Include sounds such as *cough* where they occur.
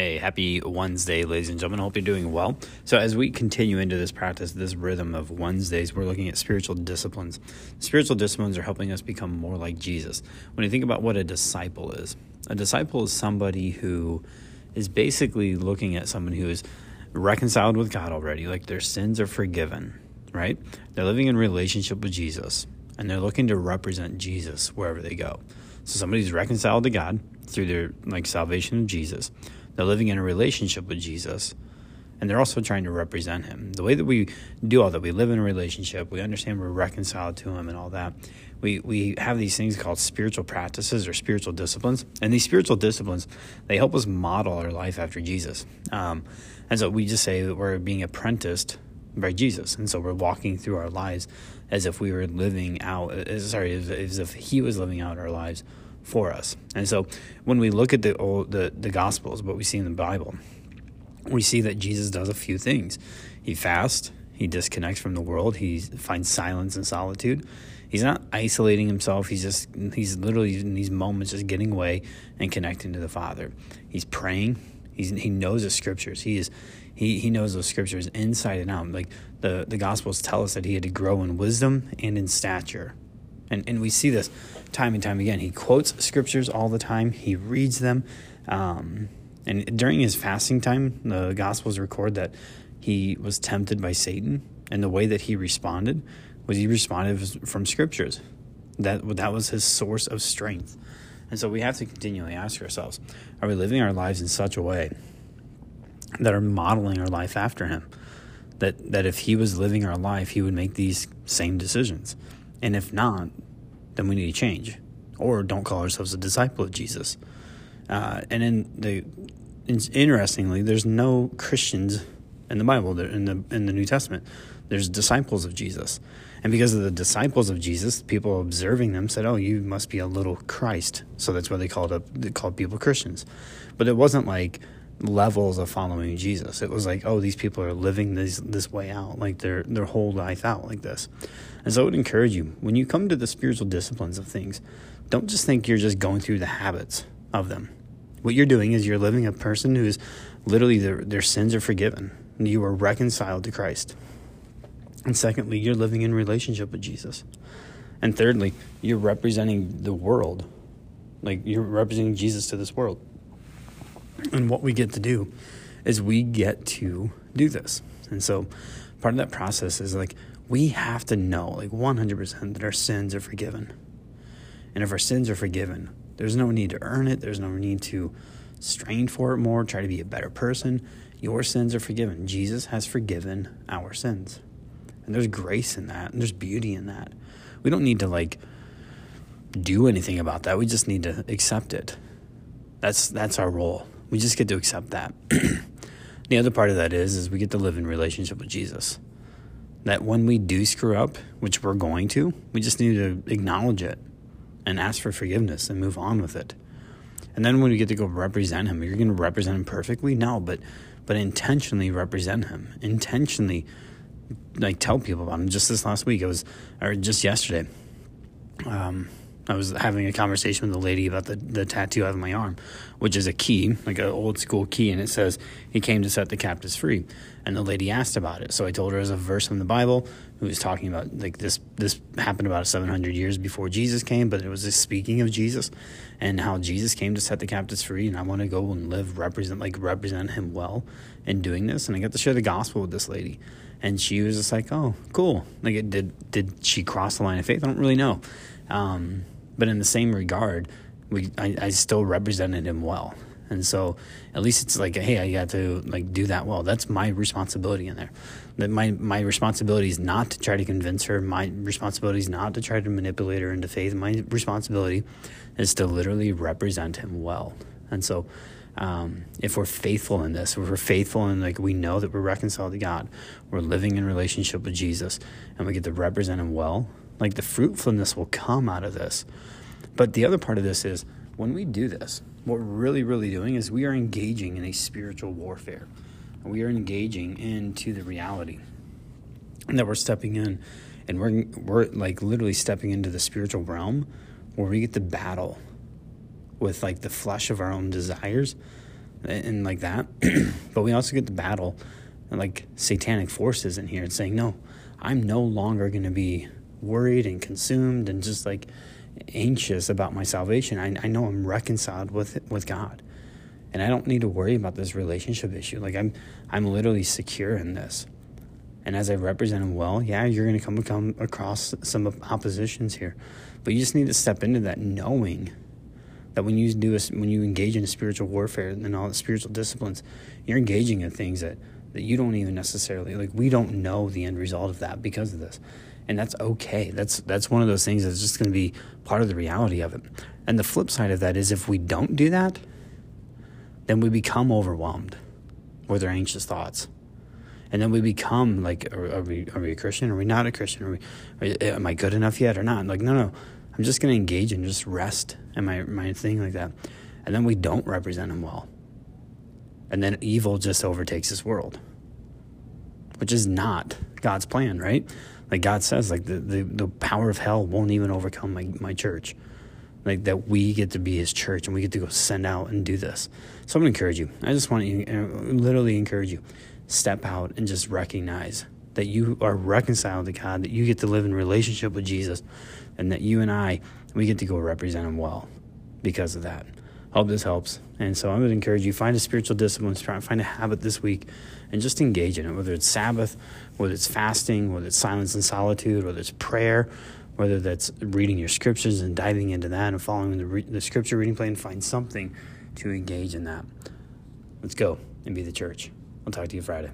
Hey, happy Wednesday, ladies and gentlemen. Hope you're doing well. So, as we continue into this practice, this rhythm of Wednesdays, we're looking at spiritual disciplines. Spiritual disciplines are helping us become more like Jesus. When you think about what a disciple is, a disciple is somebody who is basically looking at someone who is reconciled with God already, like their sins are forgiven, right? They're living in relationship with Jesus, and they're looking to represent Jesus wherever they go. So, somebody's reconciled to God through their like salvation of Jesus they're living in a relationship with Jesus, and they're also trying to represent Him. The way that we do all that, we live in a relationship, we understand we're reconciled to Him, and all that. We we have these things called spiritual practices or spiritual disciplines, and these spiritual disciplines they help us model our life after Jesus. Um, and so we just say that we're being apprenticed by Jesus, and so we're walking through our lives as if we were living out. Sorry, as, as if He was living out our lives for us. And so when we look at the old, the, the gospels, what we see in the Bible, we see that Jesus does a few things. He fasts, he disconnects from the world, he finds silence and solitude. He's not isolating himself. He's just he's literally in these moments just getting away and connecting to the Father. He's praying. He's, he knows the scriptures. He is he, he knows those scriptures inside and out. Like the, the gospels tell us that he had to grow in wisdom and in stature. And and we see this time and time again. He quotes scriptures all the time. He reads them. Um, and during his fasting time, the Gospels record that he was tempted by Satan, and the way that he responded was he responded from scriptures. That that was his source of strength. And so we have to continually ask ourselves: Are we living our lives in such a way that are modeling our life after him? That that if he was living our life, he would make these same decisions. And if not, then we need to change, or don't call ourselves a disciple of Jesus. Uh, and in the interestingly, there's no Christians in the Bible. In the in the New Testament, there's disciples of Jesus, and because of the disciples of Jesus, people observing them said, "Oh, you must be a little Christ." So that's why they called up they called people Christians. But it wasn't like levels of following Jesus. It was like, oh, these people are living this this way out, like their their whole life out like this. And so I would encourage you when you come to the spiritual disciplines of things, don't just think you're just going through the habits of them. What you're doing is you're living a person who is literally their their sins are forgiven. You are reconciled to Christ. And secondly, you're living in relationship with Jesus. And thirdly, you're representing the world. Like you're representing Jesus to this world. And what we get to do is we get to do this. And so part of that process is like we have to know, like 100%, that our sins are forgiven. And if our sins are forgiven, there's no need to earn it, there's no need to strain for it more, try to be a better person. Your sins are forgiven. Jesus has forgiven our sins. And there's grace in that, and there's beauty in that. We don't need to like do anything about that. We just need to accept it. That's that's our role. We just get to accept that. *clears throat* the other part of that is is we get to live in relationship with Jesus. That when we do screw up, which we're going to, we just need to acknowledge it and ask for forgiveness and move on with it. And then when we get to go represent him, you're going to represent him perfectly? No, but but intentionally represent him. Intentionally like tell people about him. Just this last week, it was or just yesterday. Um, I was having a conversation with a lady about the, the tattoo I have on my arm, which is a key, like an old school key, and it says, He came to set the captives free. And the lady asked about it. So I told her as a verse from the Bible who was talking about like this this happened about 700 years before Jesus came, but it was just speaking of Jesus and how Jesus came to set the captives free. And I want to go and live, represent, like represent him well in doing this. And I got to share the gospel with this lady. And she was just like, oh, cool. Like, it, did, did she cross the line of faith? I don't really know. Um, but in the same regard, we I, I still represented him well. And so at least it's like, hey, I got to like do that well. That's my responsibility in there. That my my responsibility is not to try to convince her. My responsibility is not to try to manipulate her into faith. My responsibility is to literally represent him well. And so um, if we're faithful in this, if we're faithful and like we know that we're reconciled to God, we're living in relationship with Jesus, and we get to represent Him well, like the fruitfulness will come out of this. But the other part of this is when we do this, what we're really, really doing is we are engaging in a spiritual warfare. We are engaging into the reality that we're stepping in and we're, we're like literally stepping into the spiritual realm where we get to battle with like the flesh of our own desires and like that. *clears throat* but we also get the battle like satanic forces in here and saying, no, I'm no longer going to be worried and consumed and just like anxious about my salvation. I, I know I'm reconciled with with God, and I don't need to worry about this relationship issue. Like I'm I'm literally secure in this. And as I represent him well, yeah, you're going to come come across some oppositions here, but you just need to step into that knowing that when you do a, when you engage in spiritual warfare and all the spiritual disciplines, you're engaging in things that that you don't even necessarily like. We don't know the end result of that because of this, and that's okay. That's that's one of those things that's just going to be part of the reality of it. And the flip side of that is if we don't do that, then we become overwhelmed with our anxious thoughts and then we become like are, are, we are we a christian are we not a christian are we are, am i good enough yet or not like no no i'm just going to engage and just rest in my, my thing like that. And then we don't represent him well. And then evil just overtakes this world. Which is not god's plan right? Like god says like the, the, the power of hell won't even overcome my, my church. Like that we get to be his church and we get to go send out and do this. So i'm going to encourage you. I just want to uh, literally encourage you. Step out and just recognize that you are reconciled to God, that you get to live in relationship with Jesus, and that you and I, we get to go represent Him well because of that. Hope this helps. And so I would encourage you find a spiritual discipline, try find a habit this week, and just engage in it. Whether it's Sabbath, whether it's fasting, whether it's silence and solitude, whether it's prayer, whether that's reading your scriptures and diving into that and following the, re- the scripture reading plan. Find something to engage in that. Let's go and be the church. I'll talk to you Friday.